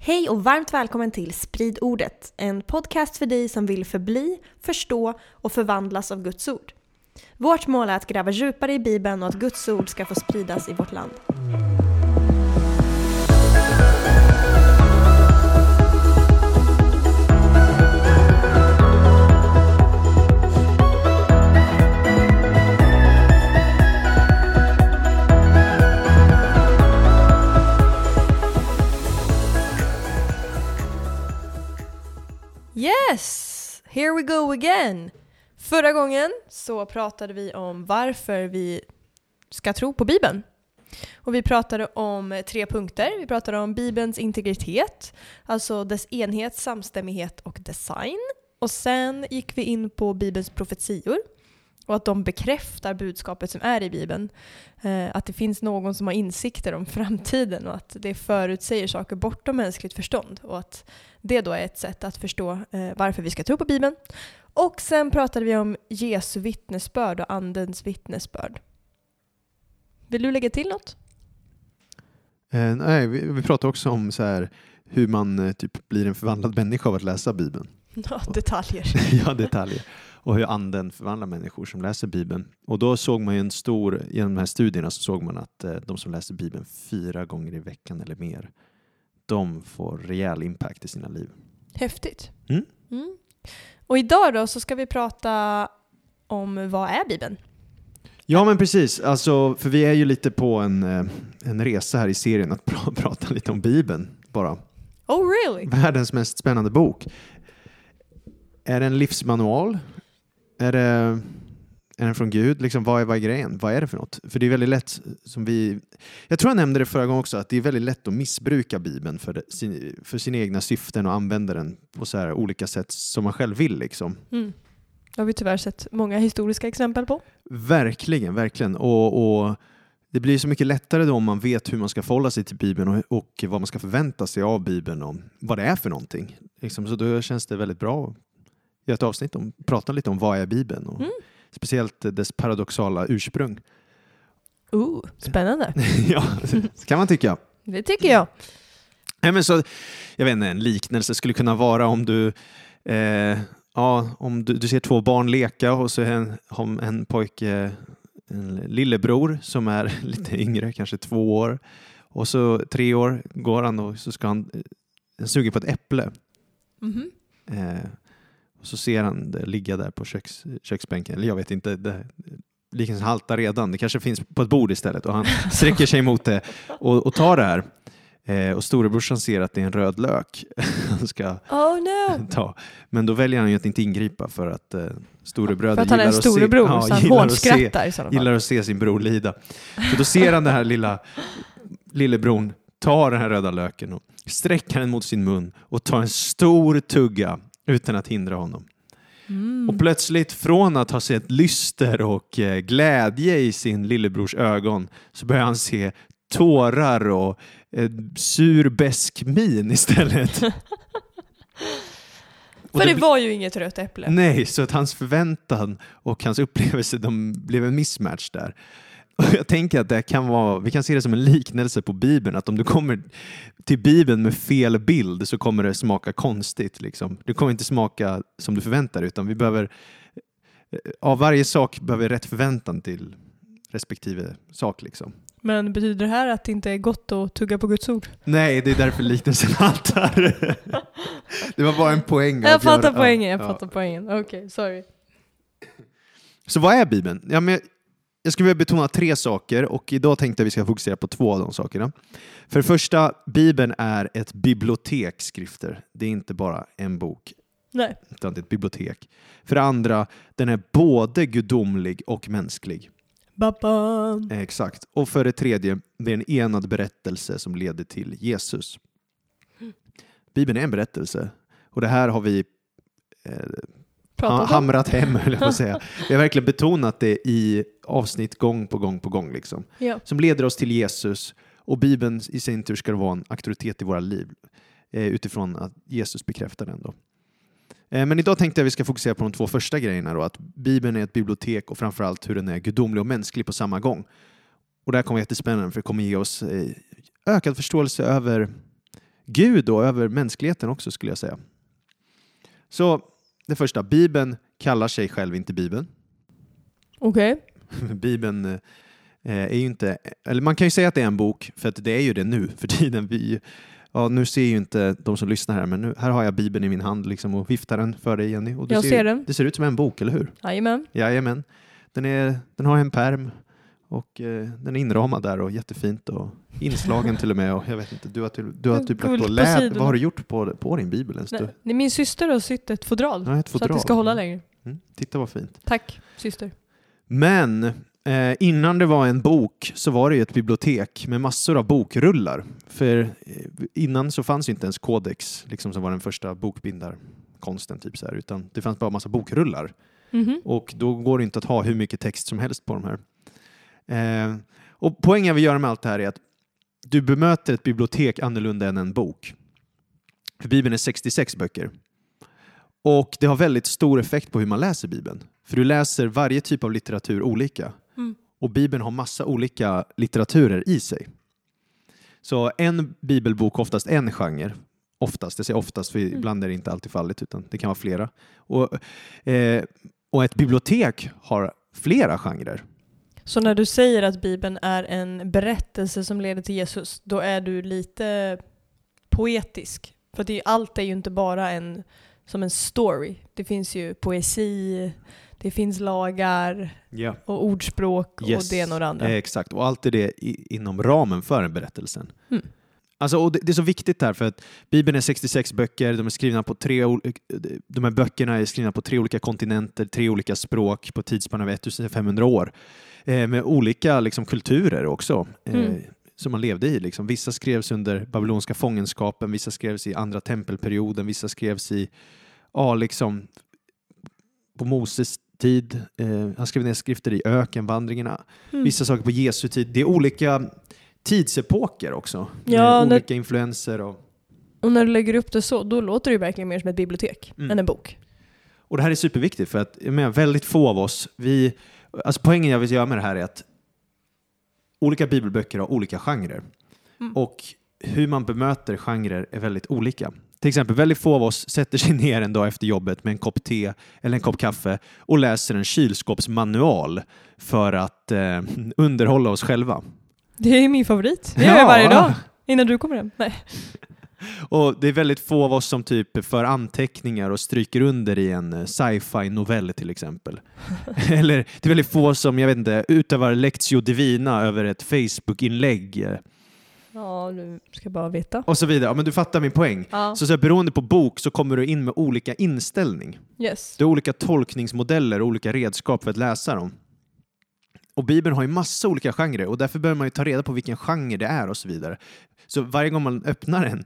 Hej och varmt välkommen till Sprid ordet, en podcast för dig som vill förbli, förstå och förvandlas av Guds ord. Vårt mål är att gräva djupare i Bibeln och att Guds ord ska få spridas i vårt land. Yes! Here we go again! Förra gången så pratade vi om varför vi ska tro på Bibeln. Och vi pratade om tre punkter. Vi pratade om Bibelns integritet, alltså dess enhet, samstämmighet och design. Och sen gick vi in på Bibelns profetior och att de bekräftar budskapet som är i Bibeln. Eh, att det finns någon som har insikter om framtiden och att det förutsäger saker bortom mänskligt förstånd. Och att det då är ett sätt att förstå eh, varför vi ska tro på Bibeln. Och sen pratade vi om Jesu vittnesbörd och Andens vittnesbörd. Vill du lägga till något? Eh, nej, vi, vi pratade också om så här, hur man eh, typ blir en förvandlad människa av att läsa Bibeln. Ja, detaljer. ja, detaljer. Och hur anden förvandlar människor som läser Bibeln. Och då såg man ju en stor, genom de här studierna så såg man att eh, de som läser Bibeln fyra gånger i veckan eller mer, de får rejäl impact i sina liv. Häftigt. Mm. Mm. Och idag då så ska vi prata om vad är Bibeln? Ja men precis, alltså, för vi är ju lite på en, eh, en resa här i serien att pra prata lite om Bibeln bara. Oh really? Världens mest spännande bok. Är det en livsmanual? Är det, är den från Gud? Liksom, vad, är, vad är grejen? Vad är det för något? För det är väldigt lätt, som vi... Jag tror jag nämnde det förra gången också, att det är väldigt lätt att missbruka Bibeln för, sin, för sina egna syften och använda den på så här olika sätt som man själv vill. Liksom. Mm. Det har vi tyvärr sett många historiska exempel på. Verkligen, verkligen. Och, och det blir så mycket lättare då om man vet hur man ska förhålla sig till Bibeln och, och vad man ska förvänta sig av Bibeln och vad det är för någonting. Liksom, så då känns det väldigt bra att göra ett avsnitt om, prata lite om vad är Bibeln och Mm. Speciellt dess paradoxala ursprung. Ooh, spännande. ja, det kan man tycka. Det tycker jag. Nej, men så, jag vet inte, en liknelse skulle kunna vara om du eh, Ja, om du, du ser två barn leka och så är en, har en pojke en lillebror som är lite yngre, kanske två år. Och så tre år går han och så ska han, han suger på ett äpple. Mhm. Eh, och så ser han det ligga där på köks, köksbänken. Eller jag vet inte, det, liknelsen haltar redan. Det kanske finns på ett bord istället och han sträcker sig mot det och, och tar det här. Eh, och storebrorsan ser att det är en röd lök han ska Oh no! ta. Men då väljer han ju att inte ingripa för att eh, storebröder För att han är en gillar att se- ja, så han gillar att se- gillar att se sin bror lida. Så då ser han den här lilla lillebron ta den här röda löken och sträcka den mot sin mun och ta en stor tugga utan att hindra honom. Mm. Och plötsligt från att ha sett lyster och eh, glädje i sin lillebrors ögon så börjar han se tårar och eh, sur besk min istället. För det bli- var ju inget rött äpple. Nej, så att hans förväntan och hans upplevelse de blev en mismatch där. Jag tänker att det kan vara, vi kan se det som en liknelse på Bibeln, att om du kommer till Bibeln med fel bild så kommer det smaka konstigt. Liksom. Det kommer inte smaka som du förväntar dig, utan vi behöver, av varje sak behöver vi rätt förväntan till respektive sak. Liksom. Men betyder det här att det inte är gott att tugga på Guds ord? Nej, det är därför liknelsen haltar. det var bara en poäng. Jag att fattar göra- poängen, jag ja. fattar poängen. Okej, sorry. Så vad är Bibeln? Ja, men jag skulle vilja betona tre saker och idag tänkte jag vi ska fokusera på två av de sakerna. För det första, Bibeln är ett bibliotek skrifter. Det är inte bara en bok, Nej. utan det är ett bibliotek. För det andra, den är både gudomlig och mänsklig. Babam. Eh, Exakt. Och för det tredje, det är en enad berättelse som leder till Jesus. Bibeln är en berättelse och det här har vi eh, Pratat om. hamrat hem, höll jag på att säga. Vi har verkligen betonat det i avsnitt gång på gång på gång. Liksom. Ja. Som leder oss till Jesus och Bibeln i sin tur ska vara en auktoritet i våra liv eh, utifrån att Jesus bekräftar den. Då. Eh, men idag tänkte jag att vi ska fokusera på de två första grejerna. Då, att Bibeln är ett bibliotek och framförallt hur den är gudomlig och mänsklig på samma gång. Och det här kommer vara jättespännande för det kommer ge oss eh, ökad förståelse över Gud och över mänskligheten också skulle jag säga. Så det första, Bibeln kallar sig själv inte Bibeln. Okej. Bibeln eh, är ju inte, eller man kan ju säga att det är en bok, för att det är ju det nu för tiden. Vi, ja, nu ser ju inte de som lyssnar här, men nu, här har jag Bibeln i min hand liksom, och viftar den för dig Jenny. Och du Jag ser den. Det ser ut som en bok, eller hur? Jajamän. Jajamän. Den, är, den har en perm och eh, den är inramad där och jättefint och inslagen till och med. Och jag vet inte, du har, till, du har typ lagt på sidorna. Vad har du gjort på, på din bibel ens? Nej, Du, min syster har sytt ett fodral. ja, ett Så att fodral. det ska hålla längre. Mm, titta vad fint. Tack syster. Men eh, innan det var en bok så var det ju ett bibliotek med massor av bokrullar. För eh, innan så fanns ju inte ens Codex, liksom som var den första bokbindarkonsten, typ så här, utan det fanns bara massa bokrullar. Mhm. Och då går det inte att ha hur mycket text som helst på de här. Eh, och poängen vill göra med allt det här är att du bemöter ett bibliotek annorlunda än en bok. För Bibeln är 66 böcker. Och det har väldigt stor effekt på hur man läser Bibeln. För du läser varje typ av litteratur olika. Mm. Och Bibeln har massa olika litteraturer i sig. Så en bibelbok, oftast en genre, oftast, jag säger oftast för ibland är det inte alltid fallet utan det kan vara flera. Och, eh, och ett bibliotek har flera genrer. Så när du säger att Bibeln är en berättelse som leder till Jesus, då är du lite poetisk. För det är, allt är ju inte bara en, som en story. Det finns ju poesi, det finns lagar Ja. och ordspråk och det ena och det andra. Eh, exakt, och allt är det i, inom ramen för en berättelsen. Mm. Alltså, och det, det är så viktigt här för att Bibeln är 66 böcker, de är skrivna på tre, ol- de här böckerna är skrivna på tre olika kontinenter, tre olika språk på tidsspann av 1500 år. Eh, med olika liksom, kulturer också. Eh, Mm. som man levde i. Liksom. Vissa skrevs under babyloniska fångenskapen, vissa skrevs i andra tempelperioden, vissa skrevs i, ja, liksom på Moses tid. Eh, han skrev ner skrifter i ökenvandringarna. Mm. Vissa saker på Jesu tid. Det är olika tidsepoker också. Ja, med när- olika influenser. Och, Och när du lägger upp det så, då låter det verkligen mer som ett bibliotek Mm. än en bok. och det här är superviktigt för att jag menar, väldigt få av oss, vi, alltså poängen jag vill göra med det här är att olika bibelböcker har olika genrer. Mm. Och hur man bemöter genrer är väldigt olika. Till exempel, väldigt få av oss sätter sig ner en dag efter jobbet med en kopp te eller en kopp kaffe och läser en kylskåpsmanual för att eh, underhålla oss själva. Det är min favorit. Det gör jag varje dag. Innan du kommer hem. Nej. Och det är väldigt få av oss som typ för anteckningar och stryker under i en eh, sci-fi novell till exempel. Eller det är väldigt få som, jag vet inte, utövar lectio divina över ett Facebook-inlägg Ja, du ska bara veta. och så vidare. Ja, men du fattar min poäng. Ja. Så, så här, beroende på bok så kommer du in med olika inställning. Yes. Du har olika tolkningsmodeller och olika redskap för att läsa dem. Och Bibeln har ju massa olika genrer och därför behöver man ju ta reda på vilken genre det är och så vidare. Så varje gång man öppnar en,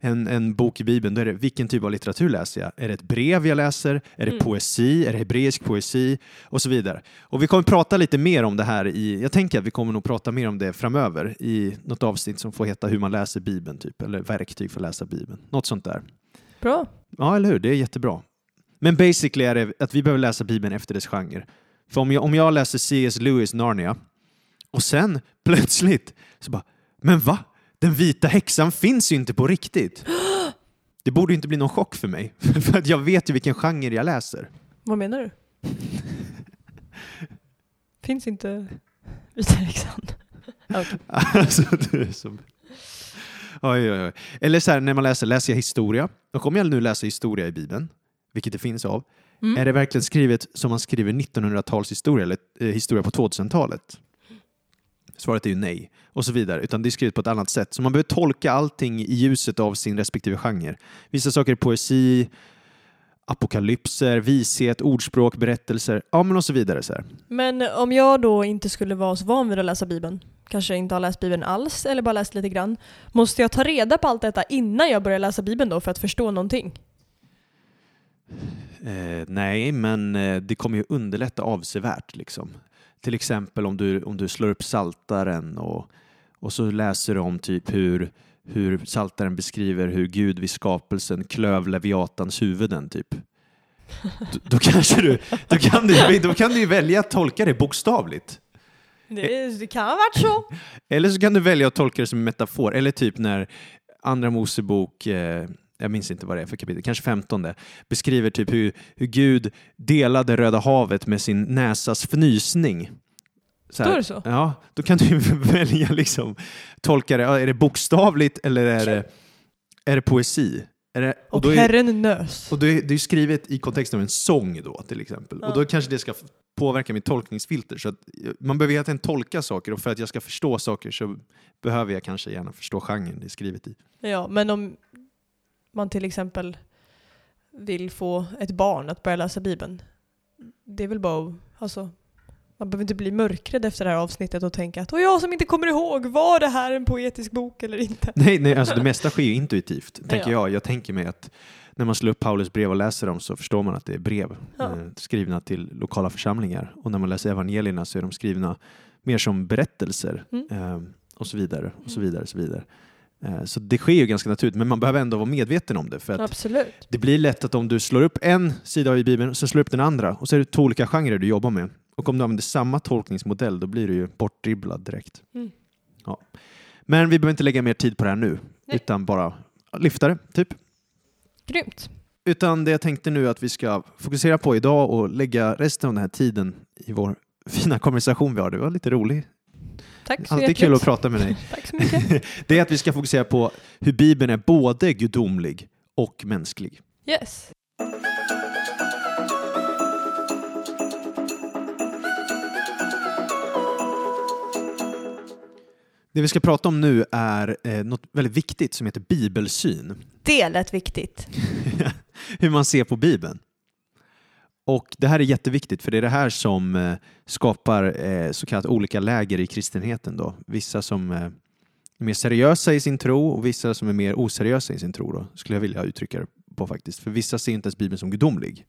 en, en bok i Bibeln, då är det vilken typ av litteratur läser jag? Är det ett brev jag läser? Är det Mm. poesi? Är det hebreisk poesi? Och så vidare. Och vi kommer prata lite mer om det här i, jag tänker att vi kommer nog prata mer om det framöver i något avsnitt som får heta hur man läser Bibeln, typ, eller verktyg för att läsa Bibeln. Något sånt där. Bra. Ja, eller hur? Det är jättebra. Men basically är det att vi behöver läsa Bibeln efter dess genre. För om jag, om jag läser C.S. Lewis Narnia och sen plötsligt så bara, men va? Den vita häxan finns ju inte på riktigt. Det borde ju inte bli någon chock för mig, för att jag vet ju vilken genre jag läser. Vad menar du? Finns inte vita häxan? Alltså, du är så... Oj, oj, oj. Eller så här, när man läser, läser jag historia, och om jag nu läser historia i Bibeln, vilket det finns av, Mm. Är det verkligen skrivet som man skriver 1900-talshistoria eller eh, historia på 2000-talet? Svaret är ju nej. Och så vidare. Utan det är skrivet på ett annat sätt. Så man behöver tolka allting i ljuset av sin respektive genre. Vissa saker är poesi, apokalypser, vishet, ordspråk, berättelser, ja men och så vidare. Så här. Men om jag då inte skulle vara så van vid att läsa Bibeln, kanske inte har läst Bibeln alls eller bara läst lite grann, måste jag ta reda på allt detta innan jag börjar läsa Bibeln då för att förstå någonting? Eh, nej, men eh, det kommer ju underlätta avsevärt. Liksom. Till exempel om du, om du slår upp Saltaren och, och så läser du om typ hur, hur Saltaren beskriver hur Gud vid skapelsen klöv Leviatans huvuden. Typ. Då, då, kanske du, då, kan du, då kan du välja att tolka det bokstavligt. Det, det kan ha varit så. Eller så kan du välja att tolka det som en metafor. Eller typ när Andra Mosebok, eh, jag minns inte vad det är för kapitel, kanske 15, beskriver typ hur, hur Gud delade Röda havet med sin näsas fnysning. Så här, det så? Ja, då kan du välja liksom tolka det. Är det bokstavligt eller är det, är det poesi? Är det, Och, då är, Herren nös. och då är, det är skrivet i kontexten av en sång då till exempel. Ja. Och då kanske det ska påverka mitt tolkningsfilter. Så att man behöver egentligen tolka saker och för att jag ska förstå saker så behöver jag kanske gärna förstå genren det är skrivet i. Ja, men om man till exempel vill få ett barn att börja läsa Bibeln. Det är väl bara alltså, man behöver inte bli mörkrädd efter det här avsnittet och tänka att och jag som inte kommer ihåg, var det här en poetisk bok eller inte? Nej, nej alltså det mesta sker ju intuitivt, tänker Ja. jag. Jag tänker mig att när man slår upp Paulus brev och läser dem så förstår man att det är brev Ja. eh, skrivna till lokala församlingar. Och när man läser evangelierna så är de skrivna mer som berättelser Mm. eh, och så vidare. och så vidare, och så vidare. Eh, så det sker ju ganska naturligt, men man behöver ändå vara medveten om det. För att Absolut. det blir lätt att om du slår upp en sida i Bibeln sen slår upp den andra och så är det två olika genrer du jobbar med. Och om du använder samma tolkningsmodell då blir du ju bortdribblad direkt. Mm. Ja. Men vi behöver inte lägga mer tid på det här nu, Nej. utan bara lyfta det, typ. Grymt. Utan det jag tänkte nu att vi ska fokusera på idag och lägga resten av den här tiden i vår fina konversation vi har. Det var lite roligt. Tack så Alltid hjärtligt. kul att prata med dig. Tack så mycket. Det är att vi ska fokusera på hur Bibeln är både gudomlig och mänsklig. Yes. Det vi ska prata om nu är eh, något väldigt viktigt som heter bibelsyn. Det lät viktigt. hur man ser på Bibeln. Och det här är jätteviktigt för det är det här som eh, skapar eh, så kallat olika läger i kristenheten. Då. Vissa som eh, är mer seriösa i sin tro och vissa som är mer oseriösa i sin tro, då, skulle jag vilja uttrycka det på faktiskt. För vissa ser inte ens Bibeln som gudomlig.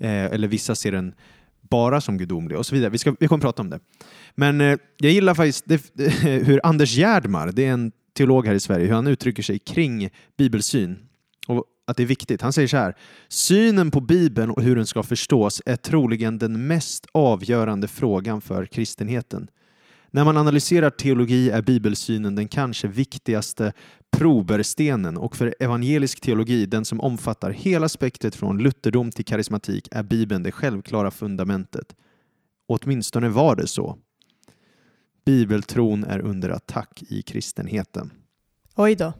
Eh, eller vissa ser den bara som gudomlig och så vidare. Vi, ska, vi kommer prata om det. Men eh, jag gillar faktiskt det, hur Anders Gärdmar, det är en teolog här i Sverige, hur han uttrycker sig kring bibelsyn och att det är viktigt. Han säger så här, synen på Bibeln och hur den ska förstås är troligen den mest avgörande frågan för kristenheten. När man analyserar teologi är bibelsynen den kanske viktigaste proberstenen och för evangelisk teologi, den som omfattar hela spektret från lutherdom till karismatik, är Bibeln det självklara fundamentet. Åtminstone var det så. Bibeltron är under attack i kristenheten. Oj då.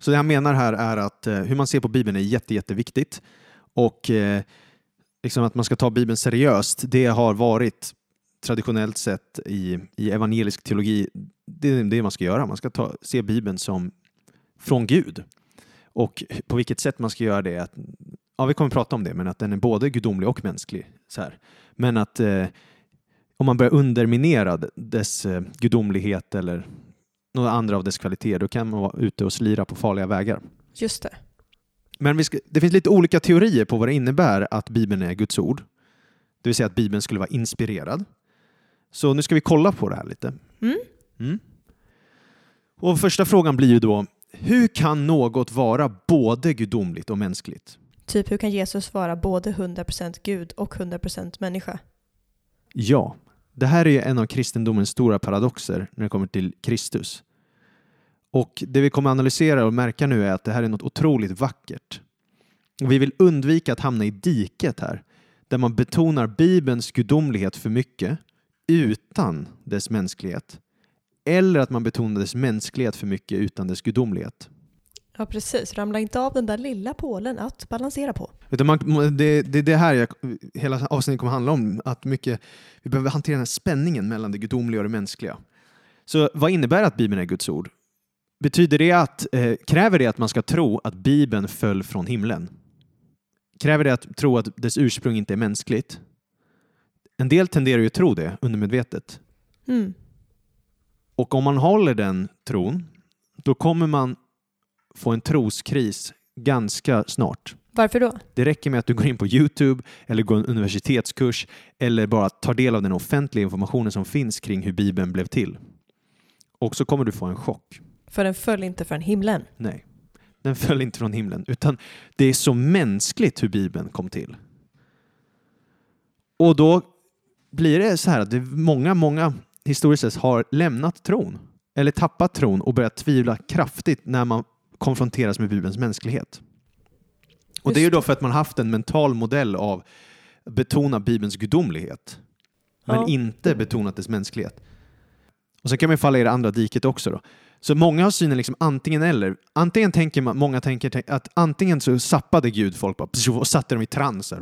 Så det han menar här är att eh, hur man ser på Bibeln är jätte, jätteviktigt och eh, liksom att man ska ta Bibeln seriöst, det har varit traditionellt sett i, i evangelisk teologi, det är det man ska göra. Man ska ta, se Bibeln som från Gud. Och på vilket sätt man ska göra det, att, ja vi kommer prata om det, men att den är både gudomlig och mänsklig. Så här. Men att eh, om man börjar underminera dess eh, gudomlighet eller några andra av dess kvaliteter, då kan man vara ute och slira på farliga vägar. Just det. Men vi ska, det finns lite olika teorier på vad det innebär att Bibeln är Guds ord. Det vill säga att Bibeln skulle vara inspirerad. Så nu ska vi kolla på det här lite. Mm. Mm. Och första frågan blir ju då, hur kan något vara både gudomligt och mänskligt? Typ hur kan Jesus vara både 100% Gud och 100% människa? Ja, det här är ju en av kristendomens stora paradoxer när det kommer till Kristus. Och det vi kommer analysera och märka nu är att det här är något otroligt vackert. Och vi vill undvika att hamna i diket här, där man betonar Bibelns gudomlighet för mycket utan dess mänsklighet. Eller att man betonar dess mänsklighet för mycket utan dess gudomlighet. Ja, precis. Ramla inte av den där lilla pålen att balansera på. Utan man, det, det är det här jag, hela avsnittet kommer handla om, att mycket, vi behöver hantera den här spänningen mellan det gudomliga och det mänskliga. Så vad innebär att Bibeln är Guds ord? Betyder det att, eh, kräver det att man ska tro att Bibeln föll från himlen? Kräver det att tro att dess ursprung inte är mänskligt? En del tenderar ju att tro det undermedvetet. Mm. Och om man håller den tron, då kommer man få en troskris ganska snart. Varför då? Det räcker med att du går in på Youtube eller går en universitetskurs eller bara tar del av den offentliga informationen som finns kring hur Bibeln blev till. Och så kommer du få en chock. För den föll inte från himlen. Nej, den föll inte från himlen, utan det är så mänskligt hur Bibeln kom till. Och då blir det så här att många, många historiskt sett har lämnat tron eller tappat tron och börjat tvivla kraftigt när man konfronteras med Bibelns mänsklighet. Och det är ju då för att man haft en mental modell av att betona Bibelns gudomlighet, men Ja. inte betonat dess mänsklighet. Och sen kan man falla i det andra diket också. Då. Så många har synen liksom antingen eller. Antingen tänker man, många tänker att antingen så sappade Gud folk bara, och satte dem i trans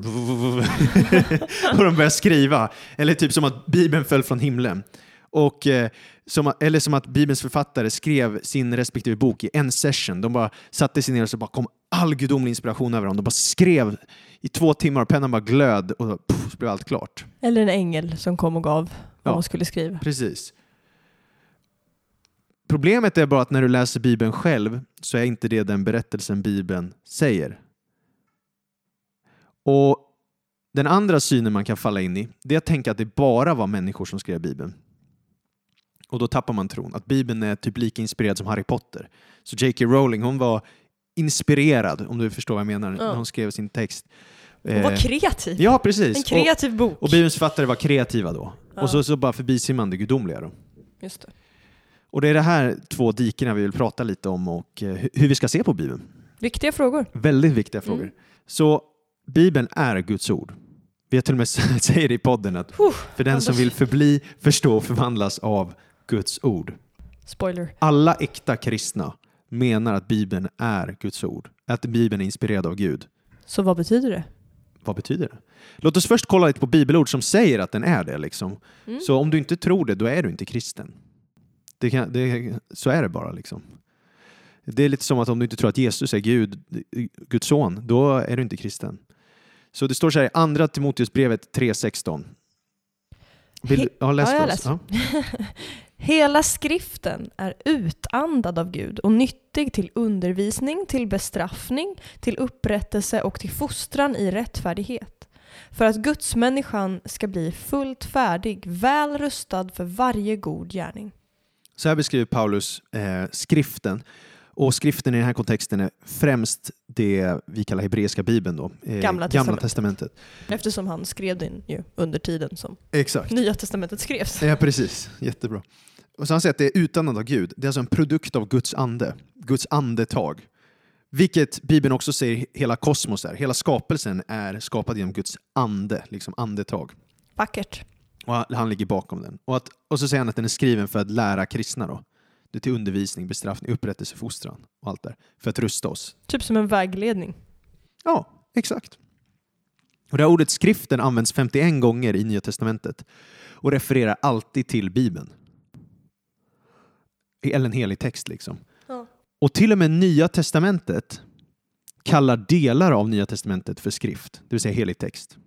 och de började skriva. Eller typ som att Bibeln föll från himlen. Och, eh, som, eller som att Bibelns författare skrev sin respektive bok i en session. De bara satte sig ner och så bara kom all gudomlig inspiration över dem. De bara skrev i två timmar och pennan bara glöd och puff, så blev allt klart. Eller en ängel som kom och gav vad Ja. man skulle skriva. Precis. Problemet är bara att när du läser Bibeln själv så är inte det den berättelsen Bibeln säger. Och den andra synen man kan falla in i, det är att tänka att det bara var människor som skrev Bibeln. Och då tappar man tron, att Bibeln är typ lika inspirerad som Harry Potter. Så J.K. Rowling, hon var inspirerad, om du förstår vad jag menar, när hon skrev sin text. Hon var Eh, kreativ. Ja, precis. En kreativ bok. Och, och Bibelns författare var kreativa då. Ja. Och så, så bara förbiser man det gudomliga då. Just det. Och det är det här två dikena vi vill prata lite om och eh, hu- hur vi ska se på Bibeln. Viktiga frågor. Väldigt viktiga frågor. Mm. Så Bibeln är Guds ord. Vi har till och med säger i podden att för den som vill förbli, förstå och förvandlas av Guds ord. Spoiler. Alla äkta kristna menar att Bibeln är Guds ord. Att Bibeln är inspirerad av Gud. Så vad betyder det? Vad betyder det? Låt oss först kolla lite på bibelord som säger att den är det. Liksom. Mm. Så om du inte tror det, då är du inte kristen. Det kan, det, så är det bara. Liksom. Det är lite som att om du inte tror att Jesus är Gud, Guds son, då är du inte kristen. Så det står så här i Andra Timoteusbrevet 3.16. Vill du, He- ja, läs ja, jag läser. Ja. Hela skriften är utandad av Gud och nyttig till undervisning, till bestraffning, till upprättelse och till fostran i rättfärdighet. För att gudsmänniskan ska bli fullt färdig, väl rustad för varje god gärning. Så här beskriver Paulus eh, skriften. Och skriften i den här kontexten är främst det vi kallar hebreiska bibeln. Då, eh, Gamla Gamla testamentet. Eftersom han skrev den ju under tiden som Exakt. Nya testamentet skrevs. Ja, precis. Jättebra. Och så han säger att det är utandad av Gud. Det är alltså en produkt av Guds ande. Guds andetag. Vilket Bibeln också säger hela kosmos är. Hela skapelsen är skapad genom Guds ande, liksom andetag. Vackert. Och han- han ligger bakom den. Och, att, och så säger han att den är skriven för att lära kristna. Då. Det till undervisning, bestraffning, upprättelse, fostran och allt där. För att rusta oss. Typ som en vägledning. Ja, exakt. Och det här ordet skriften används 51 gånger i Nya Testamentet och refererar alltid till Bibeln. Eller en helig text liksom. Ja. Och till och med Nya Testamentet kallar delar av Nya Testamentet för skrift, det vill säga helig text.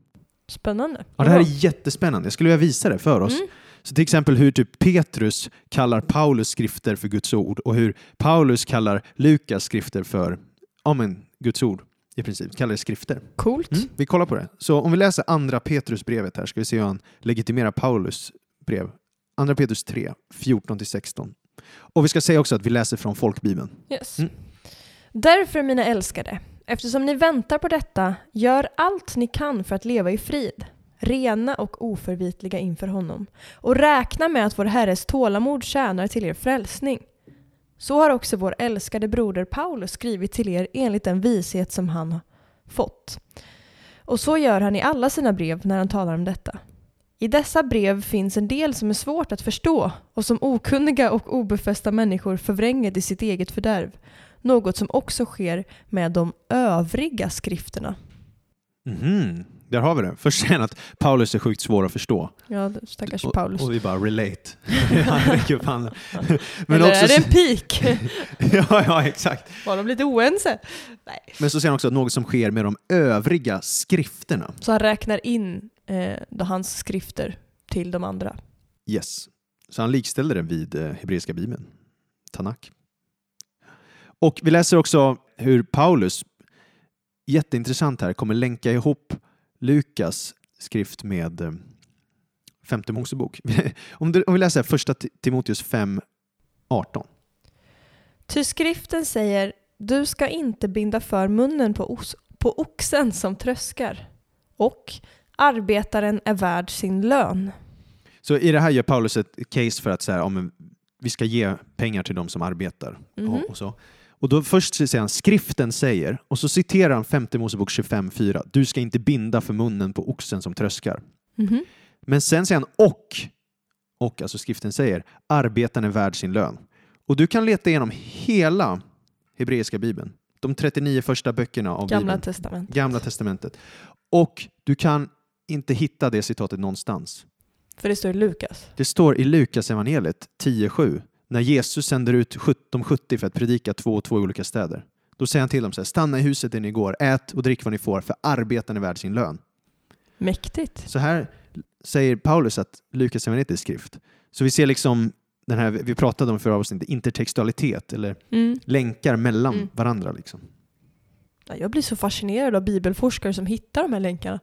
Spännande. Ja, det här är jättespännande. Jag skulle vilja visa det för oss. Mm. Så till exempel hur typ Petrus kallar Paulus skrifter för Guds ord och hur Paulus kallar Lukas skrifter för ja, men, Guds ord i princip. Kallar det skrifter. Coolt. Mm, vi kollar på det. Så om vi läser andra Petrusbrevet här ska vi se hur han legitimerar Paulus brev. Andra Petrus 3, 14-16. Och vi ska säga också att vi läser från folkbibeln. Yes. Mm. Därför mina älskade, eftersom ni väntar på detta, gör allt ni kan för att leva i frid, rena och oförvitliga inför honom, och räkna med att vår Herres tålamod tjänar till er frälsning. Så har också vår älskade broder Paulus skrivit till er enligt den vishet som han fått. Och så gör han i alla sina brev när han talar om detta. I dessa brev finns en del som är svårt att förstå och som okunniga och obefästa människor förvränger till sitt eget fördärv. Något som också sker med de övriga skrifterna. Mm. Där har vi det. Först han att Paulus är sjukt svår att förstå. Ja, stackars Och, Paulus. och vi bara relate. Men Eller också, är det en pik? ja, ja, exakt. Var de lite oense? Nej. Men så säger han också att något som sker med de övriga skrifterna. Så han räknar in eh, då hans skrifter till de andra. Yes. Så han likställde den vid eh, hebreiska bibeln, Tanak. Och vi läser också hur Paulus, jätteintressant här, kommer länka ihop Lukas skrift med eh, femte Mosebok. om, du, om vi läser första Ti- Timoteus 5, 18. Ty skriften säger, du ska inte binda för munnen på, os- på oxen som tröskar. Och arbetaren är värd sin lön. Så i det här gör Paulus ett case för att så här, ja, vi ska ge pengar till de som arbetar. Mhm. Och, och, så. Och då först säger han skriften säger, och så citerar han 5 Mosebok 25.4. Du ska inte binda för munnen på oxen som tröskar. Mhm. Men sen säger han och, och alltså skriften säger, arbetaren är värd sin lön. Och du kan leta igenom hela hebreiska bibeln, de 39 första böckerna av Gamla bibeln, testament. gamla testamentet. Och du kan inte hitta det citatet någonstans. För det står i Lukas. Det står i Lukas evangeliet 10.7 när Jesus sänder ut 1770 för att predika två och två olika städer. Då säger han till dem så här, stanna i huset där ni går, ät och drick vad ni får, för arbetaren är värd sin lön. Mäktigt. Så här säger Paulus att Lukas evangeliet är skrift. Så vi ser liksom den här, vi pratade om förra avsnittet, intertextualitet eller Mm. länkar mellan Mm. varandra. Liksom. Ja, Jag blir så fascinerad av bibelforskare som hittar de här länkarna.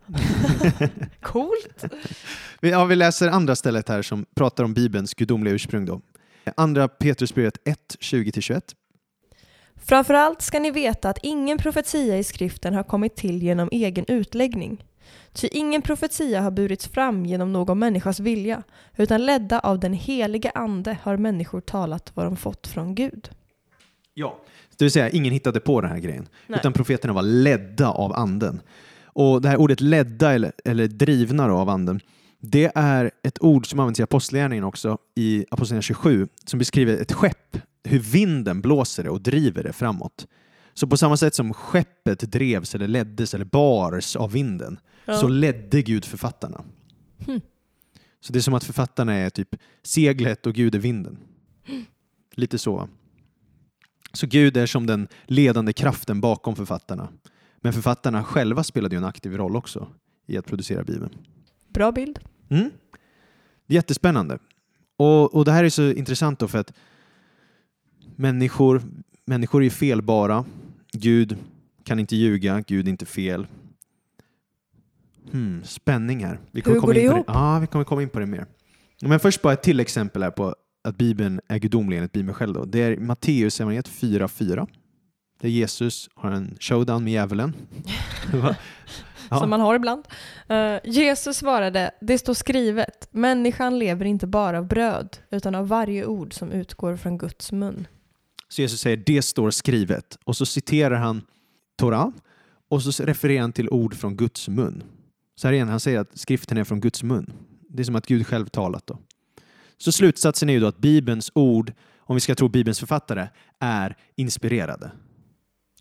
Coolt! Vi, ja, vi läser andra stället här som pratar om Bibelns gudomliga ursprung. Då. Andra Petrusbrevet 1, 20-21. Framförallt ska ni veta att ingen profetia i skriften har kommit till genom egen utläggning. Ty ingen profetia har burits fram genom någon människas vilja, utan ledda av den helige Ande har människor talat vad de fått från Gud. Ja. Det vill säga, ingen hittade på den här grejen, Nej. utan profeterna var ledda av anden. Och det här ordet ledda eller, eller drivna då av anden, det är ett ord som används i Apostlagärningarna också, i Apostlagärningarna 27, som beskriver ett skepp, hur vinden blåser det och driver det framåt. Så på samma sätt som skeppet drevs eller leddes eller bars av vinden, Ja. så ledde Gud författarna. Hmm. Så det är som att författarna är typ seglet och Gud är vinden. Lite så. Så Gud är som den ledande kraften bakom författarna. Men författarna själva spelade ju en aktiv roll också i att producera Bibeln. Bra bild. Mm. Jättespännande. Och, och det här är så intressant då för att människor, människor är felbara. Gud kan inte ljuga, Gud är inte fel. Hmm, spänning här. Vi Hur komma går det in på ihop? Ja, vi kommer komma in på det mer. Men först bara ett till exempel här på att Bibeln är gudomlig enligt Bibeln själv. Då. Det är Matteus evangeliet 4.4. Där Jesus har en showdown med djävulen. Ja. Som man har ibland. Eh, Jesus svarade, det står skrivet, människan lever inte bara av bröd, utan av varje ord som utgår från Guds mun. Så Jesus säger det står skrivet och så citerar han Torah och så refererar han till ord från Guds mun. Så här igen, han säger att skriften är från Guds mun. Det är som att Gud själv talat då. Så slutsatsen är ju då att Bibelns ord, om vi ska tro Bibelns författare, är inspirerade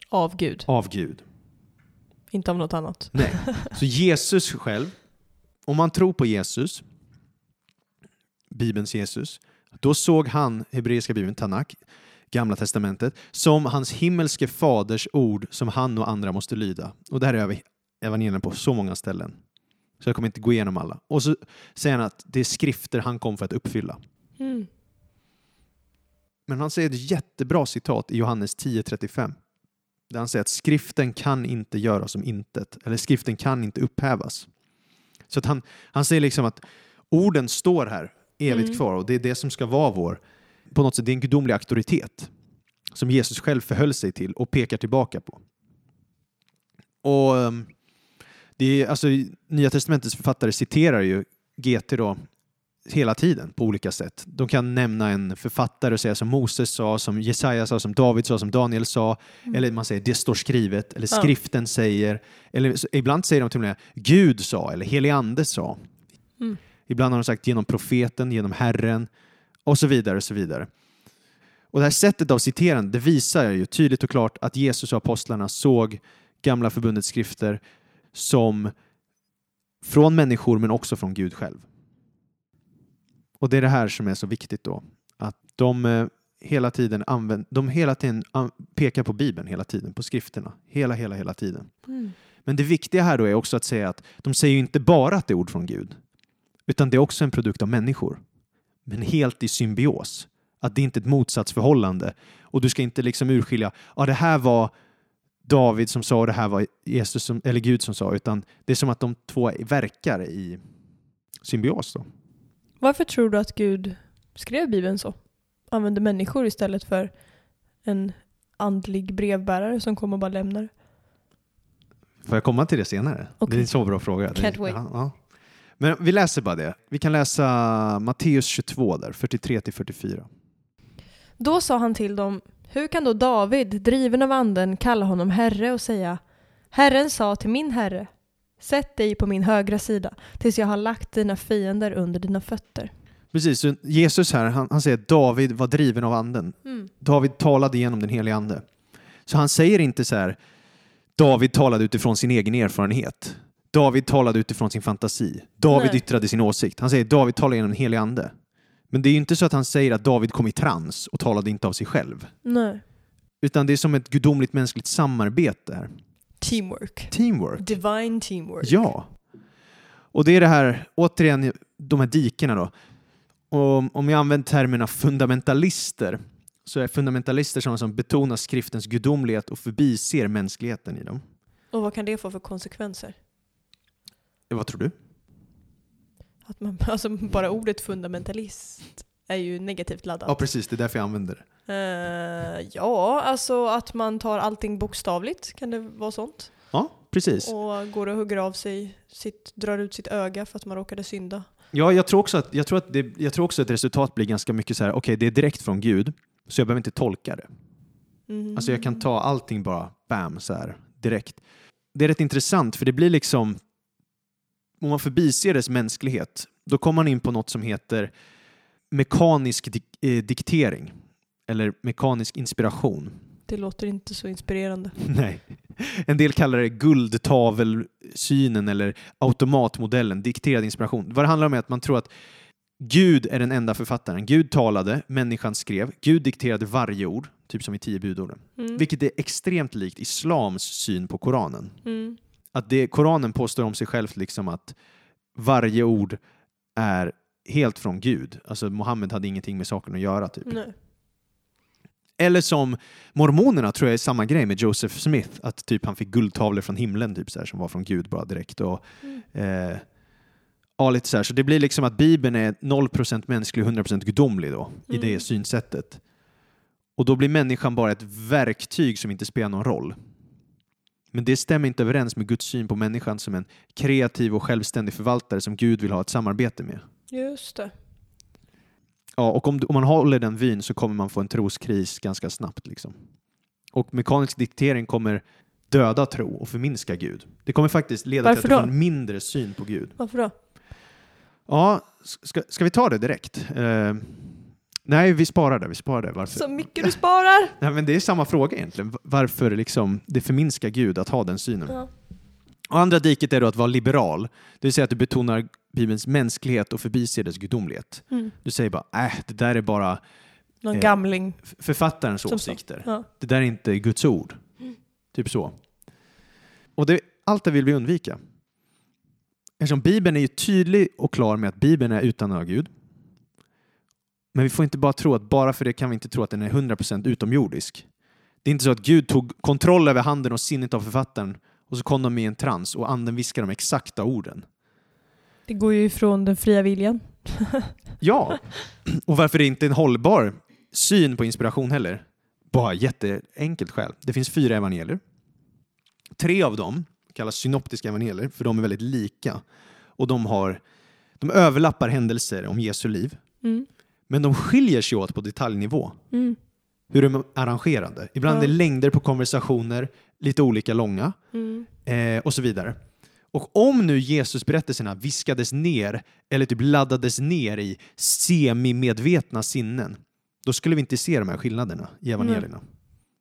Av Gud, av Gud. Inte av något annat. Nej. Så Jesus själv, om man tror på Jesus, Bibelns Jesus, då såg han hebreiska bibeln, Tanak, Gamla testamentet, som hans himmelske faders ord som han och andra måste lyda. Och det här är över evangelien på så många ställen. Så jag kommer inte gå igenom alla. Och så säger han att det är skrifter han kom för att uppfylla. Mm. Men han säger ett jättebra citat i Johannes 10.35. Där han säger att skriften kan inte göras som intet, eller skriften kan inte upphävas. Så att han, han säger liksom att orden står här evigt Mm. kvar och det är det som ska vara vår, på något sätt, det är en gudomlig auktoritet som Jesus själv förhöll sig till och pekar tillbaka på. Och ehm, det är, alltså, Nya Testamentets författare citerar ju GT då hela tiden på olika sätt. De kan nämna en författare och säga som Moses sa, som Jesaja sa, som David sa, som Daniel sa. Eller man säger det står skrivet, eller Ja. skriften säger. Eller ibland säger de till och med Gud sa, eller helig ande sa. Mm. Ibland har de sagt genom profeten, genom Herren och så vidare. och så vidare. Och det här sättet av citerande det visar ju tydligt och klart att Jesus och apostlarna såg gamla förbundets skrifter som från människor men också från Gud själv. Och det är det här som är så viktigt då. Att de eh, hela tiden använder, de hela tiden pekar på Bibeln hela tiden, på skrifterna. Hela, hela, hela tiden. Mm. Men det viktiga här då är också att säga att de säger inte bara att det är ord från Gud, utan det är också en produkt av människor. Men helt i symbios. Att det inte är ett motsatsförhållande. Och du ska inte liksom urskilja, ja det här var David som sa och det här var Jesus som, eller Gud som sa, utan det är som att de två verkar i symbios. Då. Varför tror du att Gud skrev Bibeln så? Använde människor istället för en andlig brevbärare som kom och bara lämnar? Får jag komma till det senare? Okej. Det är en så bra fråga. Can't wait. Ja, ja. Men vi läser bara det. Vi kan läsa Matteus 22 där, 43 till 44. Då sa han till dem, hur kan då David, driven av anden, kalla honom herre och säga Herren sa till min herre, sätt dig på min högra sida tills jag har lagt dina fiender under dina fötter. Precis, Jesus här, han, han säger att David var driven av anden. Mm. David talade genom den helige ande. Så han säger inte så här, David talade utifrån sin egen erfarenhet. David talade utifrån sin fantasi. David Nej. yttrade sin åsikt. Han säger David talade genom den helige ande. Men det är ju inte så att han säger att David kom i trans och talade inte av sig själv. Nej. Utan det är som ett gudomligt mänskligt samarbete här. Teamwork. Teamwork. Divine teamwork. Ja. Och det är det här, återigen, de här dikena då. Och om jag använder termerna fundamentalister så är fundamentalister sådana som betonar skriftens gudomlighet och förbiser mänskligheten i dem. Och vad kan det få för konsekvenser? Vad tror du? Att man, alltså bara ordet fundamentalist är ju negativt laddat. Ja, precis. Det är därför jag använder det. Eh, ja, alltså att man tar allting bokstavligt, kan det vara sånt? Ja, precis. Och går och hugger av sig, sitt, drar ut sitt öga för att man råkade synda. Ja, jag tror också att, jag tror att, det, jag tror också att resultat blir ganska mycket så här, okej, det är direkt från Gud, så jag behöver inte tolka det. Mm. Alltså jag kan ta allting bara, bam, så här, direkt. Det är rätt intressant, för det blir liksom, om man förbiser dess mänsklighet, då kommer man in på något som heter mekanisk dik eh, diktering, eller mekanisk inspiration. Det låter inte så inspirerande. Nej. En del kallar det guldtavelsynen eller automatmodellen, dikterad inspiration. Vad det handlar om är att man tror att Gud är den enda författaren. Gud talade, människan skrev, Gud dikterade varje ord, typ som i tio budorden. Mm. Vilket är extremt likt islams syn på Koranen. Mm. Att det, Koranen påstår om sig själv liksom att varje ord är helt från Gud. Alltså Mohammed hade ingenting med saken att göra. Typ. Nej. Eller som mormonerna tror jag är samma grej med Joseph Smith, att typ han fick guldtavlor från himlen typ så här, som var från Gud bara direkt. Och, Mm. eh, ja, lite så, här. så det blir liksom att Bibeln är 0% mänsklig och 100% gudomlig då, i Mm. det synsättet. Och då blir människan bara ett verktyg som inte spelar någon roll. Men det stämmer inte överens med Guds syn på människan som en kreativ och självständig förvaltare som Gud vill ha ett samarbete med. Just det. Ja, och om, om man håller den vyn så kommer man få en troskris ganska snabbt. Liksom. Och mekanisk diktering kommer döda tro och förminska Gud. Det kommer faktiskt leda Varför till att du får en mindre syn på Gud. Varför då? Ja, ska, ska vi ta det direkt? Eh, nej, vi sparar det. Vi sparar det. Varför? Så mycket du sparar! Nej, men det är samma fråga egentligen. Varför liksom det förminskar Gud att ha den synen? Ja. Och andra diket är då att vara liberal. Det vill säga att du betonar Bibelns mänsklighet och förbiser dess gudomlighet. Mm. Du säger bara, äh, det där är bara Någon Eh, gamling. författarens Som åsikter. Ja. Det där är inte Guds ord. Typ så. Och det, allt det vill vi undvika. Eftersom Bibeln är ju tydlig och klar med att Bibeln är utan av Gud. Men vi får inte bara tro att bara för det kan vi inte tro att den är 100% utomjordisk. Det är inte så att Gud tog kontroll över handen och sinnet av författaren och så kom de i en trans och anden viskade de exakta orden. Det går ju ifrån den fria viljan. Ja, och varför det inte är en hållbar syn på inspiration heller? Bara jätteenkelt skäl. Det finns fyra evangelier. Tre av dem kallas synoptiska evangelier, för de är väldigt lika. Och de, har, de överlappar händelser om Jesu liv, Mm. men de skiljer sig åt på detaljnivå. Mm. Hur de är arrangerade. Ibland Ja. är längder på konversationer, lite olika långa Mm. eh, och så vidare. Och om nu Jesus-berättelserna viskades ner eller typ laddades ner i semi-medvetna sinnen, då skulle vi inte se de här skillnaderna i evangelierna.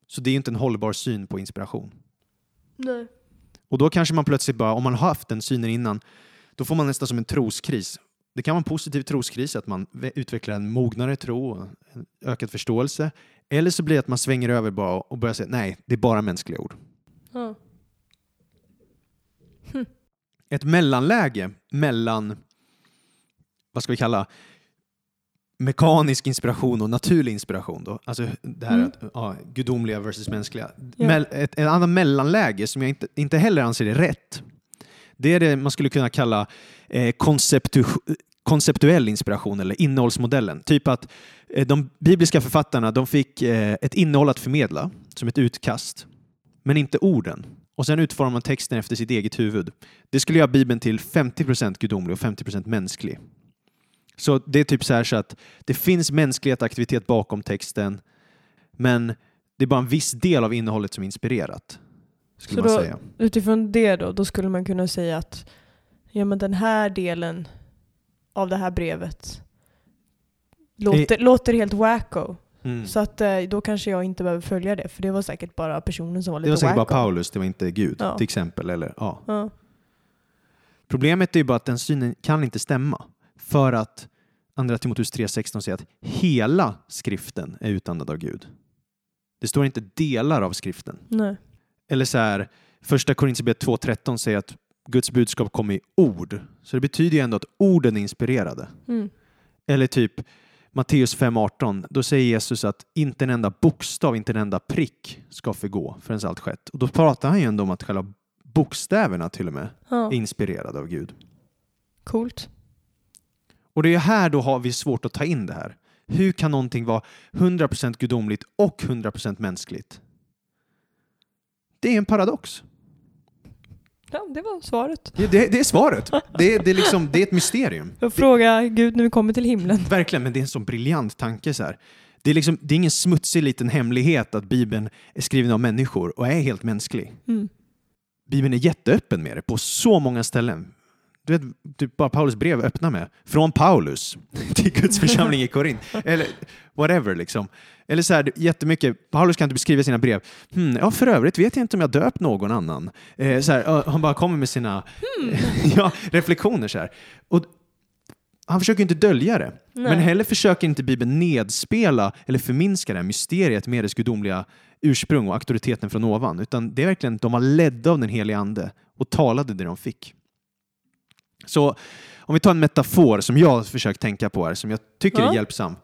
Så det är inte en hållbar syn på inspiration. Nej. Och då kanske man plötsligt bara, om man har haft den synen innan, då får man nästan som en troskris. Det kan vara en positiv troskris, att man ve- utvecklar en mognare tro och en ökad förståelse. Eller så blir det att man svänger över bara och börjar säga nej, det är bara mänskliga ord. Ja. ett mellanläge mellan, vad ska vi kalla, mekanisk inspiration och naturlig inspiration. Då. Alltså det här Mm. att, ja, gudomliga versus mänskliga. Ja. Ett, ett annat mellanläge som jag inte, inte heller anser är rätt. Det är det man skulle kunna kalla eh, konceptu, konceptuell inspiration eller innehållsmodellen. Typ att eh, de bibliska författarna de fick eh, ett innehåll att förmedla som ett utkast, men inte orden. Och sen utformar man texten efter sitt eget huvud. Det skulle göra Bibeln till 50% gudomlig och 50% mänsklig. Så det är typ så här så att det finns mänsklighet och aktivitet bakom texten, men det är bara en viss del av innehållet som är inspirerat. Skulle Så man då- säga. Utifrån det då, då skulle man kunna säga att ja, men den här delen av det här brevet låter, låter helt wacko. Mm. Så att eh, då kanske jag inte behöver följa det, för det var säkert bara personen som var lite Det var säkert bara wacko. Paulus, det var inte Gud Ja. till exempel. Eller, ja. Ja. Problemet är ju bara att den synen kan inte stämma. För att Andra Timoteus 3.16 säger att hela skriften är utandad av Gud. Det står inte delar av skriften. Nej. Eller så här, första Korinthierbrevet 2.13 säger att Guds budskap kommer i ord. Så det betyder ju ändå att orden är inspirerade. Mm. Eller typ Matteus 5.18, då säger Jesus att inte en enda bokstav, inte en enda prick ska förgå förrän allt skett. Och då pratar han ju ändå om att själva bokstäverna till och med Ja. är inspirerade av Gud. Coolt. Och det är här då har vi svårt att ta in det här. Hur kan någonting vara 100% gudomligt och 100% mänskligt? Det är en paradox. Ja, det var svaret. Det, det, det är svaret. Det, är- det, är liksom, det är ett mysterium. Jag fråga Gud när vi kommer till himlen. Verkligen, men det är en sån briljant tanke. Så här. Det, är liksom, det är ingen smutsig liten hemlighet att Bibeln är skriven av människor och är helt mänsklig. Mm. Bibeln är jätteöppen med det på så många ställen. Du vet, typ bara Paulus brev öppnar med. Från Paulus till Guds församling i Korint. Eller whatever liksom. Eller så här, jättemycket. Paulus kan inte beskriva sina brev. Hmm, ja, för övrigt vet jag inte om jag döpt någon annan. Eh, så här, han bara kommer med sina ja, reflektioner. Så här. Och han försöker inte dölja det. Nej. Men heller försöker inte Bibeln nedspela eller förminska det här mysteriet med dess gudomliga ursprung och auktoriteten från ovan. Utan det är verkligen de var ledda av den heliga ande och talade det de fick. Så om vi tar en metafor som jag har försökt tänka på här, som jag tycker Ja. är hjälpsam.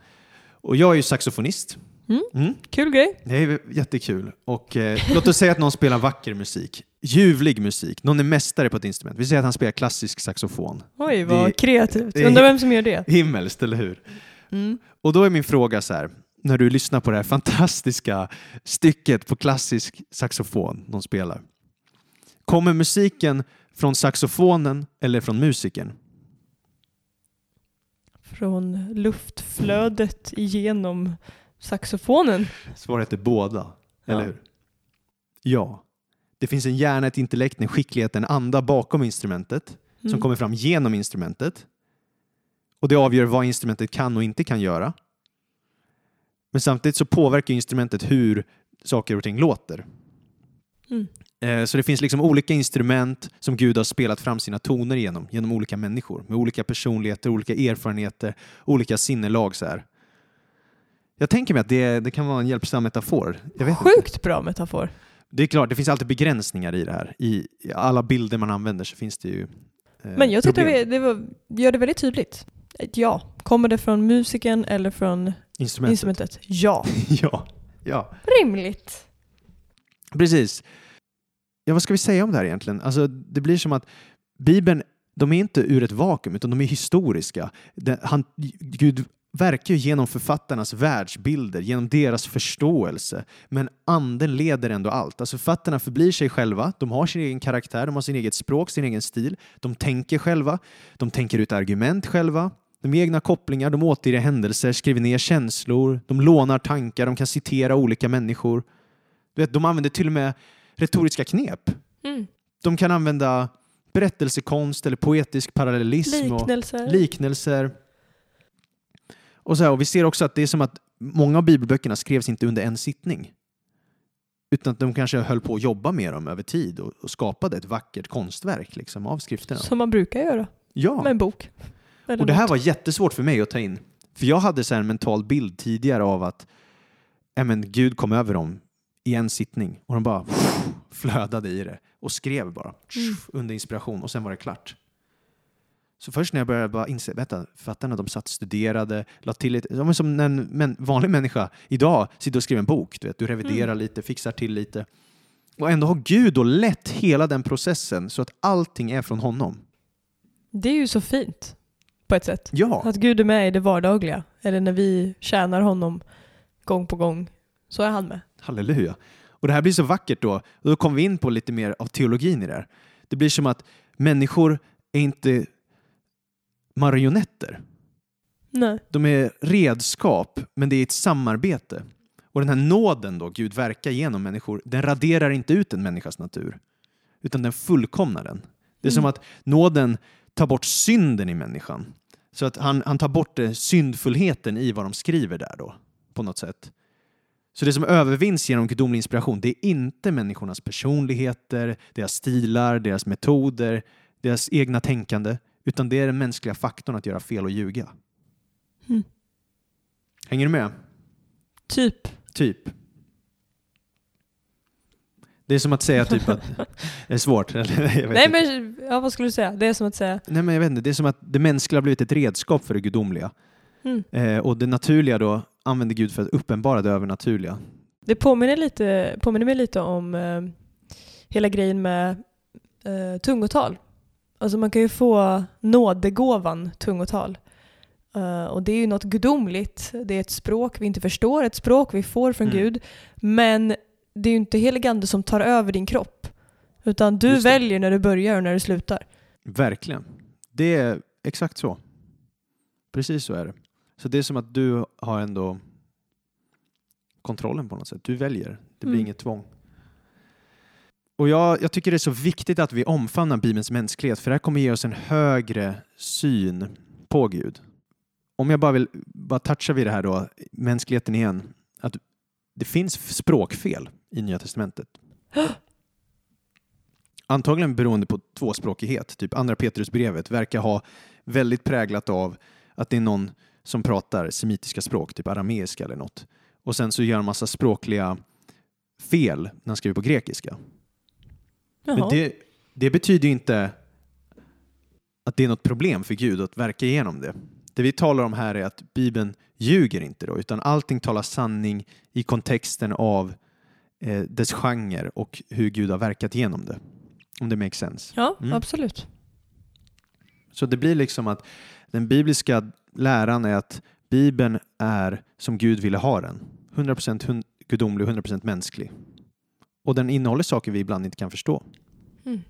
Och jag är ju saxofonist. Mm. Mm. Kul grej. Det är jättekul. Och, eh, låt oss säga att någon spelar vacker musik, ljuvlig musik, någon är mästare på ett instrument. Vi säger att han spelar klassisk saxofon. Oj, vad Det- kreativt. det Undrar vem som gör det. Himmelskt, eller hur? Mm. Och då är min fråga så här, när du lyssnar på det här fantastiska stycket på klassisk saxofon de spelar. Kommer musiken från saxofonen eller från musikern? Från luftflödet igenom saxofonen. Svaret är båda, eller Ja. hur? Ja. Det finns en hjärna, ett intellekt, en skicklighet, en anda bakom instrumentet som Mm. kommer fram genom instrumentet. Och det avgör vad instrumentet kan och inte kan göra. Men samtidigt så påverkar instrumentet hur saker och ting låter. Mm. Eh, Så det finns liksom olika instrument som Gud har spelat fram sina toner genom, genom olika människor med olika personligheter, olika erfarenheter, olika sinnelag. Så här. Jag tänker mig att det, det kan vara en hjälpsam metafor. Vet inte. Sjukt bra metafor. Det är klart, det finns alltid begränsningar i det här. I i alla bilder man använder så finns det ju eh, Men jag tyckte problem. det var, gör det väldigt tydligt. Ett ja. Kommer det från musiken eller från Instrumentet. instrumentet? Ja. ja, ja, Rimligt. precis. Ja, vad ska vi säga om det här egentligen? Alltså, det blir som att Bibeln, de är inte ur ett vakuum, utan de är historiska. Den, han, Gud verkar ju genom författarnas världsbilder, genom deras förståelse. Men anden leder ändå allt. Alltså författarna förblir sig själva, de har sin egen karaktär, de har sin eget språk, sin egen stil. De tänker själva, de tänker ut argument själva. De har egna kopplingar, de återger händelser, skriver ner känslor, de lånar tankar, de kan citera olika människor. Du vet, de använder till och med retoriska knep. Mm. De kan använda berättelsekonst eller poetisk parallellism och Liknelser. liknelser. Och, så här, och vi ser också att det är som att många av bibelböckerna skrevs inte under en sittning. Utan att de kanske höll på att jobba med dem över tid och, och skapade ett vackert konstverk liksom, av skrifterna. Som man brukar göra Ja, med en bok. Eller och det här något. var jättesvårt för mig att ta in. För jag hade så en mental bild tidigare av att ja, men, Gud kom över dem i en sittning och de bara flödade i det och skrev bara Mm. under inspiration och sen var det klart. Så först när jag började bara inse, vänta, författarna de satt studerade, la till lite, de är som en men, vanlig människa idag sitter och skriver en bok, du vet, du reviderar lite, fixar till lite. Och ändå har Gud då lett hela den processen så att allting är från honom. Det är ju så fint. På ett sätt. Ja, Att Gud är med i det vardagliga. Eller när vi tjänar honom gång på gång. Så är han med. Halleluja. Och det här blir så vackert då. Och då kommer vi in på lite mer av teologin i det här. Det blir som att människor är inte marionetter. Nej. De är redskap, men det är ett samarbete. Och den här nåden då Gud verkar genom människor, den raderar inte ut en människas natur, utan den fullkomnar den. Det är som Mm. att nåden tar bort synden i människan. Så att han, han tar bort eh, syndfullheten i vad de skriver där då, på något sätt. Så det som övervinns genom gudomlig inspiration, det är inte människornas personligheter, deras stilar, deras metoder, deras egna tänkande, utan det är den mänskliga faktorn att göra fel och ljuga. Mm. Hänger du med? Typ. Typ. Det är som att säga typ att... Det är svårt. Nej men, ja, vad skulle du säga? Det är som att säga... Nej, men jag vet inte. Det är som att det mänskliga har blivit ett redskap för det gudomliga. Mm. Eh, och det naturliga då använder Gud för att uppenbara det övernaturliga. Det påminner, lite, påminner mig lite om eh, hela grejen med eh, tungotal. Alltså man kan ju få nådegåvan tungotal. Eh, och det är ju något gudomligt. Det är ett språk vi inte förstår, ett språk vi får från Mm. Gud. Men det är ju inte heligande som tar över din kropp. Utan du väljer när du börjar och när du slutar. Verkligen. Det är exakt så. Precis så är det. Så det är som att du har ändå kontrollen på något sätt. Du väljer. Det blir Mm. inget tvång. Och jag, jag tycker det är så viktigt att vi omfamnar Bibelns mänsklighet för det här kommer ge oss en högre syn på Gud. Om jag bara vill bara toucha vid det här då, mänskligheten igen, att det finns språkfel i Nya Testamentet. Antagligen beroende på tvåspråkighet. Typ andra Petrusbrevet verkar ha väldigt präglat av att det är någon som pratar semitiska språk, typ arameiska eller något. Och sen så gör han massa språkliga fel när han skriver på grekiska. Det, det betyder inte att det är något problem för Gud att verka igenom det. Det vi talar om här är att Bibeln ljuger inte då, utan allting talar sanning i kontexten av eh, dess genre och hur Gud har verkat igenom det. Om det makes sense. Ja, Mm. absolut. Så det blir liksom att den bibliska läran är att Bibeln är som Gud ville ha den. 100% hun- gudomlig, 100% mänsklig. Och den innehåller saker vi ibland inte kan förstå. Mm.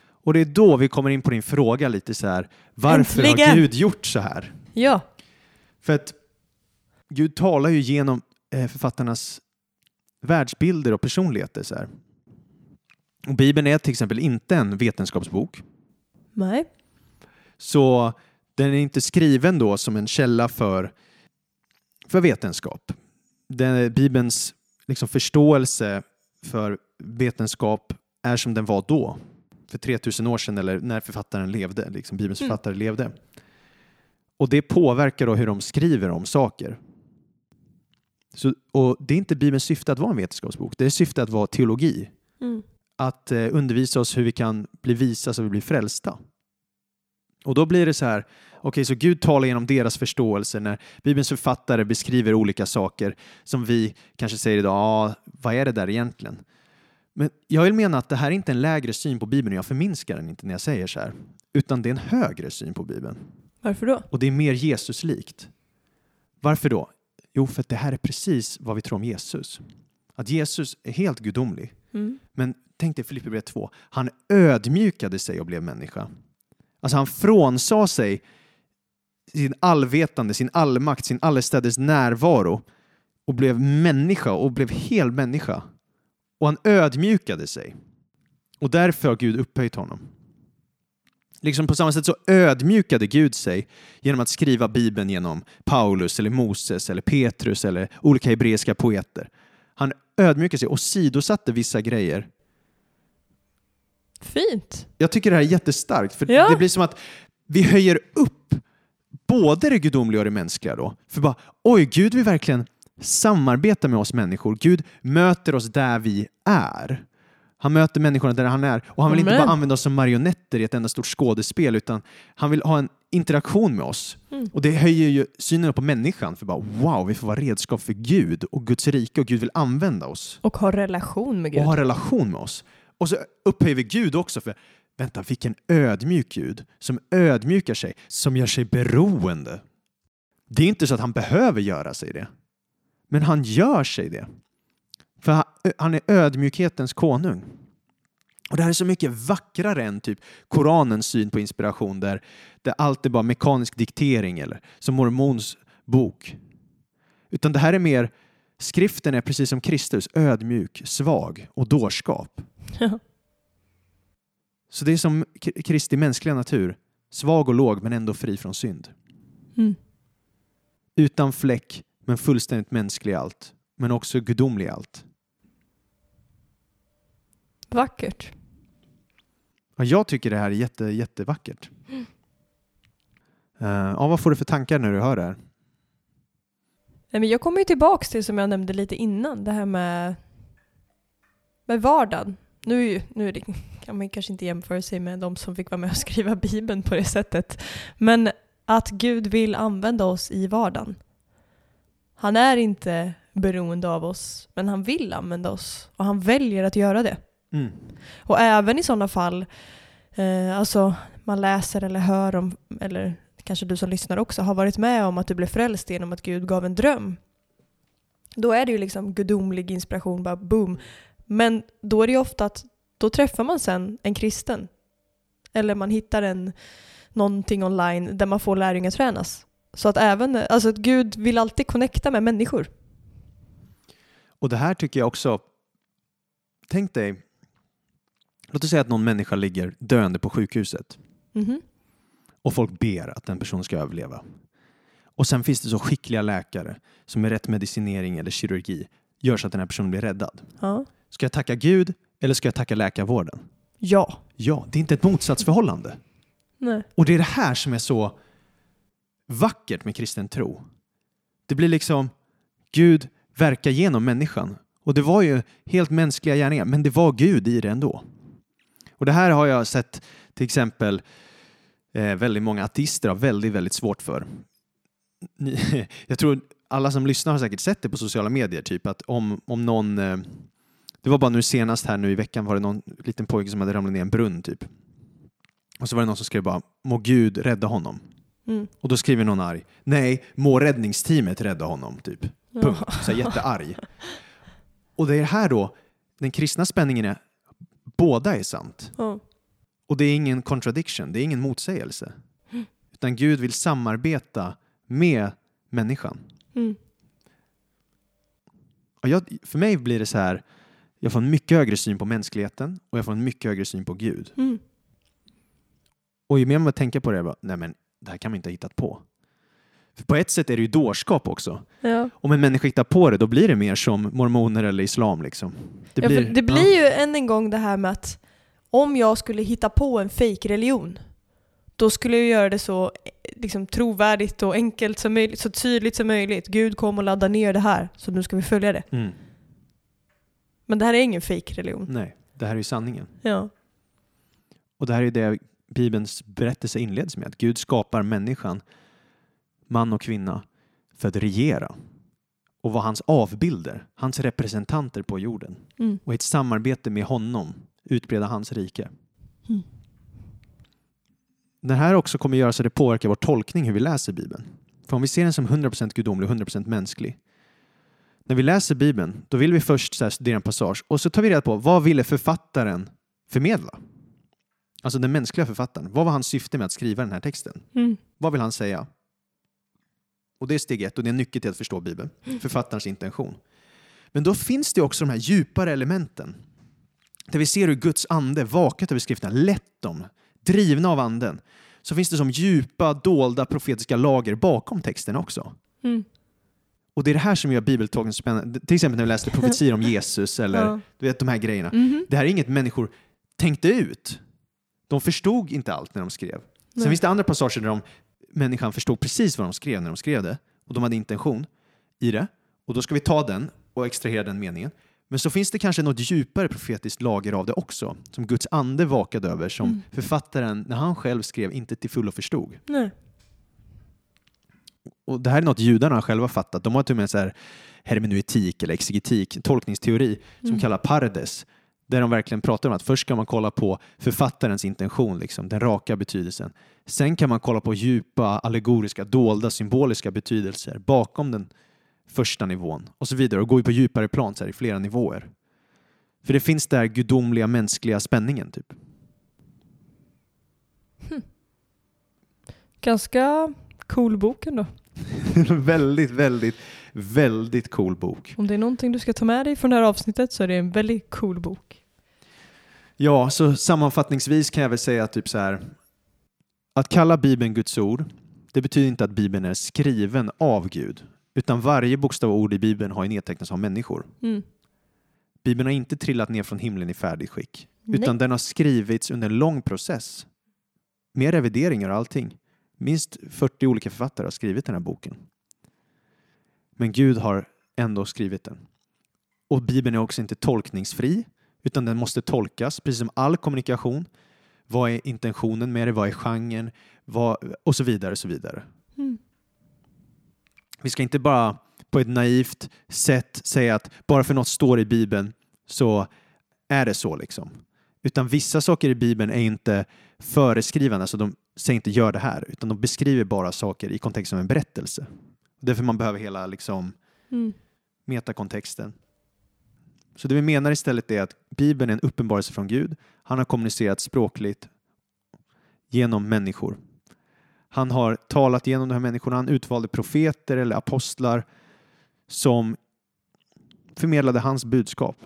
Och det är då vi kommer in på din fråga lite så här. Varför Äntligen! har Gud gjort så här? Ja. För att Gud talar ju genom eh, författarnas världsbilder och personligheter. Så här. Och Bibeln är till exempel inte en vetenskapsbok. Nej. Så den är inte skriven då som en källa för, för vetenskap. Den, Bibelns liksom förståelse för vetenskap är som den var då, för 3000 år sedan eller när författaren levde, liksom Bibelns Mm. författare levde. Och det påverkar då hur de skriver om saker. Så, och det är inte Bibelns syfte att vara en vetenskapsbok, det är syfte att vara teologi Mm. att eh, undervisa oss hur vi kan bli visa så vi blir frälsta. Och då blir det så här, okej så Gud talar genom deras förståelse när Bibelns författare beskriver olika saker som vi kanske säger idag, ah, vad är det där egentligen? Men jag vill mena att det här är inte en lägre syn på Bibeln och jag förminskar den inte när jag säger så här, utan det är en högre syn på Bibeln Varför då? och det är mer Jesuslikt. Varför då? Jo, för att det här är precis vad vi tror om Jesus. Att Jesus är helt gudomlig. Mm. Men tänk dig Filipperbrevet 2. Han ödmjukade sig och blev människa. Alltså han frånsade sig sin allvetande, sin allmakt, sin allestädes närvaro och blev människa och blev hel människa. Och han ödmjukade sig. Och därför har Gud upphöjt honom. Liksom på samma sätt så ödmjukade Gud sig genom att skriva Bibeln genom Paulus, eller Moses, eller Petrus eller olika hebreiska poeter. Han ödmjukade sig och sidosatte vissa grejer Fint. jag tycker det här är jättestarkt, för Ja. det blir som att vi höjer upp både det gudomliga och det mänskliga då. För bara, oj, Gud vill verkligen samarbeta med oss människor. Gud möter oss där vi är. Han möter människorna där han är och han vill inte Amen. bara använda oss som marionetter i ett enda stort skådespel utan han vill ha en interaktion med oss. Mm. Och det höjer ju synen på människan för bara wow, vi får vara redskap för Gud och Guds rike och Gud vill använda oss Och ha relation med Gud. och ha relation med oss. Och så upphöjer vi Gud också för, vänta, vilken ödmjuk Gud som ödmjukar sig, som gör sig beroende. Det är inte så att han behöver göra sig det, men han gör sig det. För han- är ödmjukhetens konung. Och det här är så mycket vackrare än typ Koranens syn på inspiration där, där allt är bara mekanisk diktering eller som mormons bok. Utan det här är mer, skriften är precis som Kristus, ödmjuk, svag och dårskap. Ja. Så det är som Kristi mänskliga natur, svag och låg men ändå fri från synd. Mm. Utan fläck men fullständigt mänsklig i allt, men också gudomlig i allt. Vackert. Ja, jag tycker det här är jätte, jättevackert. Uh, ja, vad får du för tankar när du hör det här? Nej, men jag kommer ju tillbaks till som jag nämnde lite innan, det här med, med vardagen. Nu, nu är det, kan man kanske inte jämföra sig med de som fick vara med och skriva Bibeln på det sättet. Men att Gud vill använda oss i vardagen. Han är inte beroende av oss, men han vill använda oss. Och han väljer att göra det. Mm. Och även i sådana fall, eh, alltså man läser eller hör om, eller kanske du som lyssnar också, har varit med om att du blev frälst genom att Gud gav en dröm. Då är det ju liksom gudomlig inspiration, bara boom. Men då är det ju ofta att då träffar man sen en kristen. Eller man hittar en, någonting online där man får lärjungatränas. Så att även, alltså att Gud vill alltid connecta med människor. Och det här tycker jag också, tänk dig, låt oss säga att någon människa ligger döende på sjukhuset Mhm. och folk ber att den personen ska överleva. Och sen finns det så skickliga läkare som med rätt medicinering eller kirurgi gör så att den här personen blir räddad. Ja. Ska jag tacka Gud eller ska jag tacka läkarvården? Ja. Ja, det är inte ett motsatsförhållande. Nej. Och det är det här som är så vackert med kristen tro. Det blir liksom Gud verkar genom människan. Och det var ju helt mänskliga gärningar, men det var Gud i det ändå. Och det här har jag sett till exempel eh, väldigt många ateister har väldigt, väldigt svårt för. Ni, jag tror alla som lyssnar har säkert sett det på sociala medier, typ att om, om någon eh, det var bara nu senast här nu i veckan var det någon liten pojke som hade ramlat ner en brunn typ. Och så var det någon som skrev bara må Gud rädda honom. Mm. Och då skriver någon arg nej, må räddningsteamet rädda honom typ. Punkt. Så här, jättearg. Och det är här då, den kristna spänningen är båda är sant. Ja. Och det är ingen contradiction, det är ingen motsägelse. Utan Gud vill samarbeta med människan. Mm. Och jag, för mig blir det så här, jag får en mycket högre syn på mänskligheten och jag får en mycket högre syn på Gud. Mm. Och ju mer man tänker på det, jag bara, nej men det här kan man inte ha hittat på. För på ett sätt är det ju dårskap också. Ja. Om en människa hittar på det, då blir det mer som mormoner eller islam. Liksom. Det ja, blir, det blir ju än en gång det här med att om jag skulle hitta på en fake-religion då skulle jag göra det så eh, liksom, trovärdigt och enkelt som möjligt, så tydligt som möjligt. Gud kom och laddade ner det här, så nu ska vi följa det. Mm. Men det här är ingen fake-religion. Nej, det här är ju sanningen. Ja. Och det här är det Bibelns berättelse inleds med. Att Gud skapar människan, man och kvinna, för att regera och vara hans avbilder, hans representanter på jorden. Mm. Och i ett samarbete med honom utbreda hans rike. Mm. Det här också kommer göra så att det påverkar vår tolkning hur vi läser Bibeln. För om vi ser den som 100% gudomlig och 100% mänsklig. När vi läser Bibeln, då vill vi först så studera en passage och så tar vi reda på vad ville författaren förmedla? Alltså den mänskliga författaren. Vad var hans syfte med att skriva den här texten? Mm. Vad vill han säga? Och det är steg ett och det är en nyckel till att förstå Bibeln. Författarens intention. Men då finns det också de här djupare elementen. Där vi ser hur Guds ande vakat över skrifterna, lett dem, drivna av anden. Så finns det som djupa, dolda profetiska lager bakom texten också. Mm. Och det är det här som gör bibeltolkningen så spännande. Till exempel när vi läste profetier om Jesus eller Ja. du vet, de här grejerna. Mhm. Det här är inget människor tänkte ut. De förstod inte allt när de skrev. Sen Nej. finns det andra passager där de, människan förstod precis vad de skrev när de skrev det och de hade intention i det. Och då ska vi ta den och extrahera den meningen. Men så finns det kanske något djupare profetiskt lager av det också, som Guds ande vakade över, som Mm. författaren, när han själv skrev, inte till fullo förstod. Nej. Och det här är något judarna själva fattat. De har till och med så här hermeneutik eller exegetik, tolkningsteori som Mm. kallar pardes. Där de verkligen pratar om att först ska man kolla på författarens intention, liksom, den raka betydelsen. Sen kan man kolla på djupa, allegoriska, dolda, symboliska betydelser bakom den första nivån och så vidare och gå på djupare plan så här, i flera nivåer. För det finns där gudomliga mänskliga spänningen typ. Ganska cool bok ändå. väldigt, väldigt, väldigt cool bok. Om det är någonting du ska ta med dig från det här avsnittet så är det en väldigt cool bok. Ja, så sammanfattningsvis kan jag väl säga typ så här. Att kalla Bibeln Guds ord, det betyder inte att Bibeln är skriven av Gud, utan varje bokstav och ord i Bibeln har ju nedtecknats av människor. Mm. Bibeln har inte trillat ner från himlen i färdigt skick, Nej. utan den har skrivits under en lång process med revideringar och allting. Minst 40 olika författare har skrivit den här boken. Men Gud har ändå skrivit den. Och Bibeln är också inte tolkningsfri, utan den måste tolkas, precis som all kommunikation. Vad är intentionen med det? Vad är genren? Vad, och så vidare. Och så vidare. Mm. Vi ska inte bara på ett naivt sätt säga att bara för något står i Bibeln så är det så liksom. Utan vissa saker i Bibeln är inte föreskrivande, alltså de säger inte gör det här, utan de beskriver bara saker i kontext som en berättelse. Därför man behöver hela liksom Mm. metakontexten. Så det vi menar istället är att Bibeln är en uppenbarelse från Gud. Han har kommunicerat språkligt genom människor. Han har talat genom de här människorna. Han utvalde profeter eller apostlar som förmedlade hans budskap.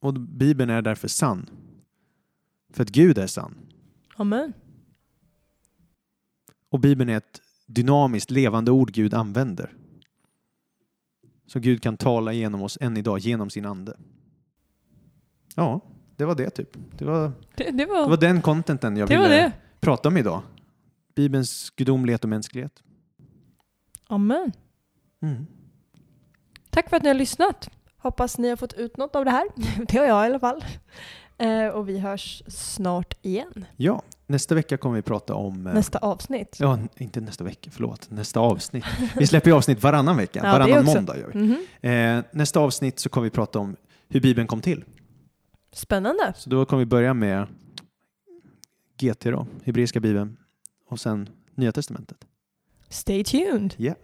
Och Bibeln är därför sann. För att Gud är sann. Amen. Och Bibeln är ett dynamiskt, levande ord Gud använder. Så Gud kan tala genom oss än idag, genom sin ande. Ja, det var det typ. Det var, Det, det det var var den contenten jag. Var ville prata om idag. Bibelns gudomlighet och mänsklighet. Amen. Mm. Tack för att ni har lyssnat. Hoppas ni har fått ut något av det här. Det har jag i alla fall. Eh, och vi hörs snart igen. Ja, nästa vecka kommer vi prata om... eh, Nästa avsnitt. Ja, inte nästa vecka, förlåt. Nästa avsnitt. Vi släpper ju avsnitt varannan vecka. Ja, varannan måndag gör vi. Mhm. Eh, nästa avsnitt så kommer vi prata om hur Bibeln kom till. Spännande. Så då kommer vi börja med GT då, Hebreiska Bibeln och sen Nya Testamentet. Stay tuned. Ja.